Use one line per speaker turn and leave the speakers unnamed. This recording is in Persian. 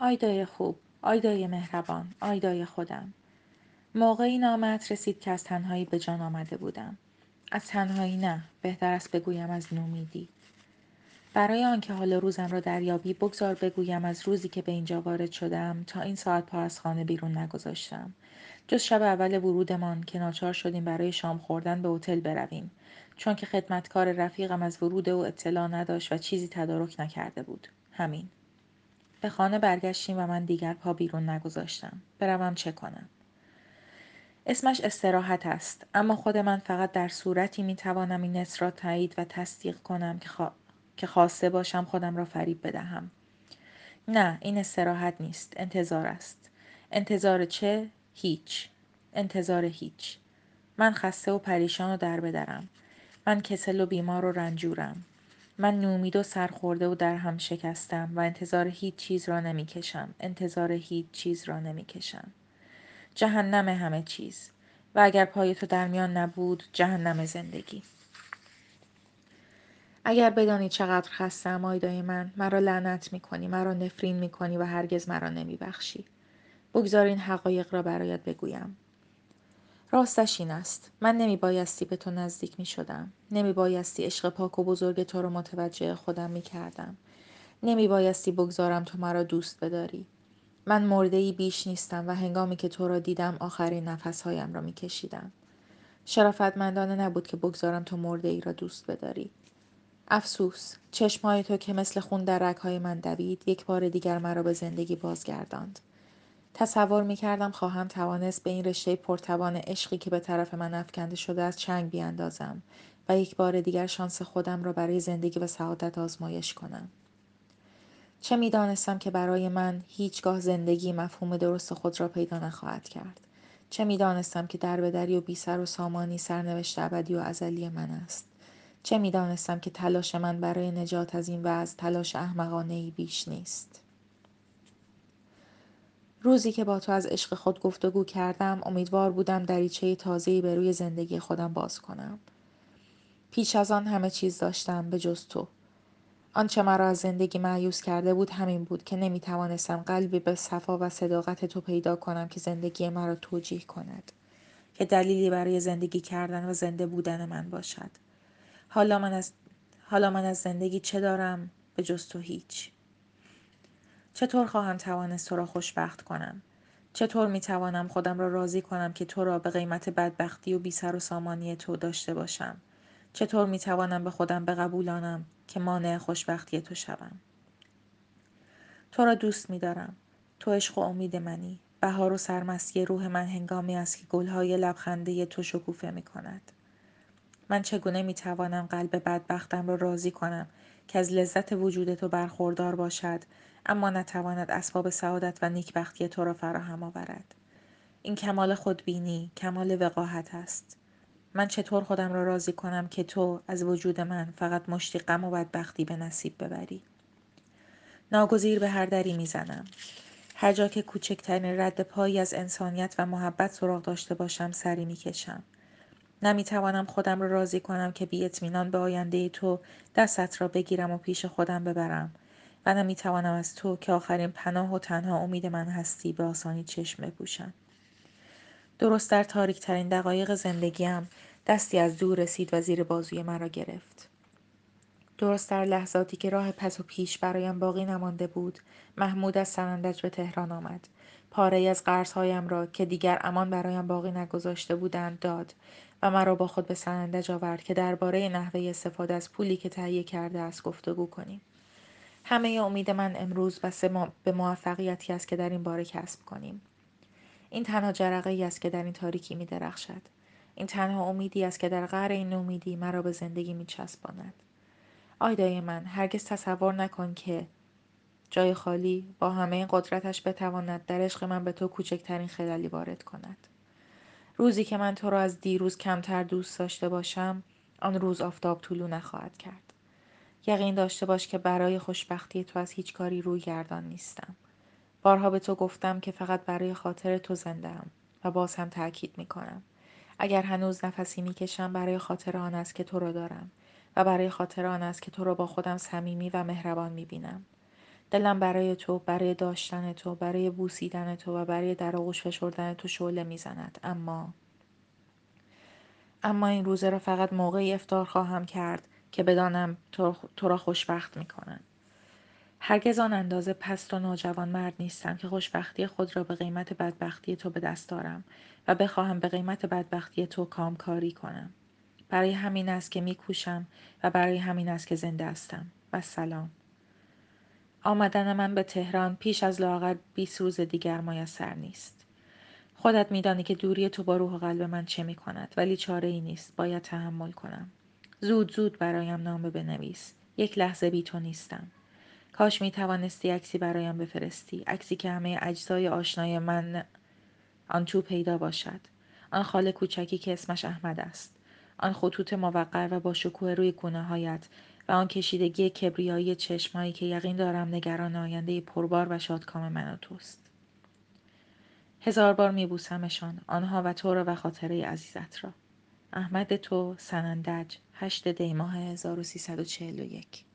آیدای خوب آیدای مهربان آیدای خودم. موقعی نامت رسید که از تنهایی به جان آمده بودم. از تنهایی نه بهتر است بگویم از نومیدی. برای آنکه حال روزم را دریابی بگذار بگویم از روزی که به اینجا وارد شدم تا این ساعت پا از خانه بیرون نگذاشتم. جز شب اول ورودمان که ناچار شدیم برای شام خوردن به هتل برویم. چون که خدمتکار رفیقم از ورود او اطلاع نداشت و چیزی تدارک نکرده بود. همین. به خانه برگشتیم و من دیگر پا بیرون نگذاشتم. بروم چه کنم؟ اسمش استراحت است اما خود من فقط در صورتی می توانم این اسم را تایید و تصدیق کنم که, خوا... که خواسته باشم خودم را فریب بدهم. نه این استراحت نیست. انتظار است. انتظار چه؟ هیچ. انتظار هیچ. من خسته و پریشان و در بدرم من کسل و بیمار و رنجورم. من نومید و سرخورده و در هم شکستم و انتظار هیچ چیز را نمی کشم. انتظار هیچ چیز را نمی کشم. جهنم همه چیز و اگر پای تو در میان نبود جهنم زندگی اگر بدانی چقدر خستم آیدای من مرا لعنت می کنی مرا نفرین می کنی و هرگز مرا نمی بخشی بگذار این حقایق را برایت بگویم راستش این است. من نمی بایستی به تو نزدیک می شدم نمی بایستی عشق پاک و بزرگ تو را متوجه خودم می کردم نمی بایستی بگذارم تو مرا دوست بداری. من مرده ای بیش نیستم و هنگامی که تو را دیدم آخرین نفسهایم را می کشیدم شرافتمندانه نبود که بگذارم تو مرده ای را دوست بداری. افسوس چشمهای تو که مثل خون در رگهای من دوید یک بار دیگر مرا به زندگی بازگرداند. تصور می کردم خواهم توانست به این رشته پرتوان عشقی که به طرف من افکنده شده از چنگ بیاندازم و یک بار دیگر شانس خودم را برای زندگی و سعادت آزمایش کنم. چه می دانستم که برای من هیچگاه زندگی مفهوم درست خود را پیدا نخواهد کرد. چه می دانستم که دربدری و بی سر و سامانی سرنوشت ابدی و ازلی من است. چه می دانستم که تلاش من برای نجات از این وضع تلاش احمقانه ای بیش نیست. روزی که با تو از عشق خود گفتگو کردم امیدوار بودم دریچه تازه‌ای به روی زندگی خودم باز کنم. پیش از آن همه چیز داشتم به جز تو. آنچه مرا از زندگی معیوس کرده بود همین بود که نمی توانستم قلبی به صفا و صداقت تو پیدا کنم که زندگی مرا توجیه کند. که دلیلی برای زندگی کردن و زنده بودن من باشد. حالا من از, حالا من از زندگی چه دارم به جز تو هیچ. چطور خواهم توانست تو را خوشبخت کنم؟ چطور می توانم خودم را راضی کنم که تو را به قیمت بدبختی و بی سر و سامانی تو داشته باشم؟ چطور می توانم به خودم بقبولانم که مانع خوشبختی تو شوم؟ تو را دوست می دارم تو عشق و امید منی. بهار و سرمستی روح من هنگامی است که گلهای لبخنده تو شکوفه می کند. من چگونه می توانم قلب بدبختم را راضی کنم که از لذت وجود تو برخوردار باشد اما نتواند اسباب سعادت و نیکبختی تو را فراهم آورد. این کمال خودبینی کمال وقاحت است. من چطور خودم را راضی کنم که تو از وجود من فقط مشتی غم و بدبختی به نصیب ببری؟ ناگزیر به هر دری می‌زنم. هر جا که کوچکترین رد پایی از انسانیت و محبت سراغ داشته باشم سری می‌کشم. نمی‌توانم خودم را راضی کنم که بی اطمینان به آینده تو دستت را بگیرم و پیش خودم ببرم. و نمی‌توانم از تو که آخرین پناه و تنها امید من هستی به آسانی چشم بپوشم. درست در تاریک ترین دقایق زندگیم دستی از دور رسید و زیر بازوی مرا گرفت. درست در لحظاتی که راه پس و پیش برایم باقی نمانده بود محمود از سنندج به تهران آمد. پاره از قرضهایم را که دیگر امان برایم باقی نگذاشته بودند داد و مرا با خود به سنندج آورد که درباره نحوه استفاده از پولی که تهیه کرده است گفتگو کنیم. همه امید من امروز بسته به موفقیتی است که در این باره کسب کنیم. این تنها جرقه ای است که در این تاریکی می درخشد. این تنها امیدی است که در غر این امیدی مرا به زندگی می چسباند. آیدای من هرگز تصور نکن که جای خالی با همه قدرتش بتواند در عشق من به تو کوچکترین خلالی وارد کند. روزی که من تو را از دیروز کمتر دوست داشته باشم آن روز آفتاب طولو نخواهد کرد. یقین داشته باش که برای خوشبختی تو از هیچ کاری روی گردان نیستم. بارها به تو گفتم که فقط برای خاطر تو زندم و باز هم تأکید می کنم. اگر هنوز نفسی می کشم برای خاطر آن است که تو را دارم و برای خاطر آن است که تو را با خودم صمیمی و مهربان می بینم. دلم برای تو برای داشتن تو برای بوسیدن تو و برای در آغوش فشردن تو شعله می‌زند اما اما این روزه را فقط موقعی افتار خواهم کرد که بدانم تو, را خوشبخت می کنن. هرگز آن اندازه پست و نوجوان مرد نیستم که خوشبختی خود را به قیمت بدبختی تو به دست دارم و بخواهم به قیمت بدبختی تو کامکاری کنم. برای همین است که میکوشم و برای همین است که زنده هستم. و سلام. آمدن من به تهران پیش از لاغر 20 روز دیگر میسر نیست. خودت میدانی که دوری تو با روح و قلب من چه می کند ولی چاره ای نیست باید تحمل کنم زود زود برایم نامه بنویس. یک لحظه بی تو نیستم. کاش می توانستی عکسی برایم بفرستی. عکسی که همه اجزای آشنای من آن تو پیدا باشد. آن خاله کوچکی که اسمش احمد است. آن خطوط موقر و با شکوه روی گونه هایت و آن کشیدگی کبریایی چشمایی که یقین دارم نگران آینده پربار و شادکام من و توست. هزار بار میبوسمشان آنها و تو را و خاطره عزیزت را. احمد تو سنندج هشت دی ماه 1341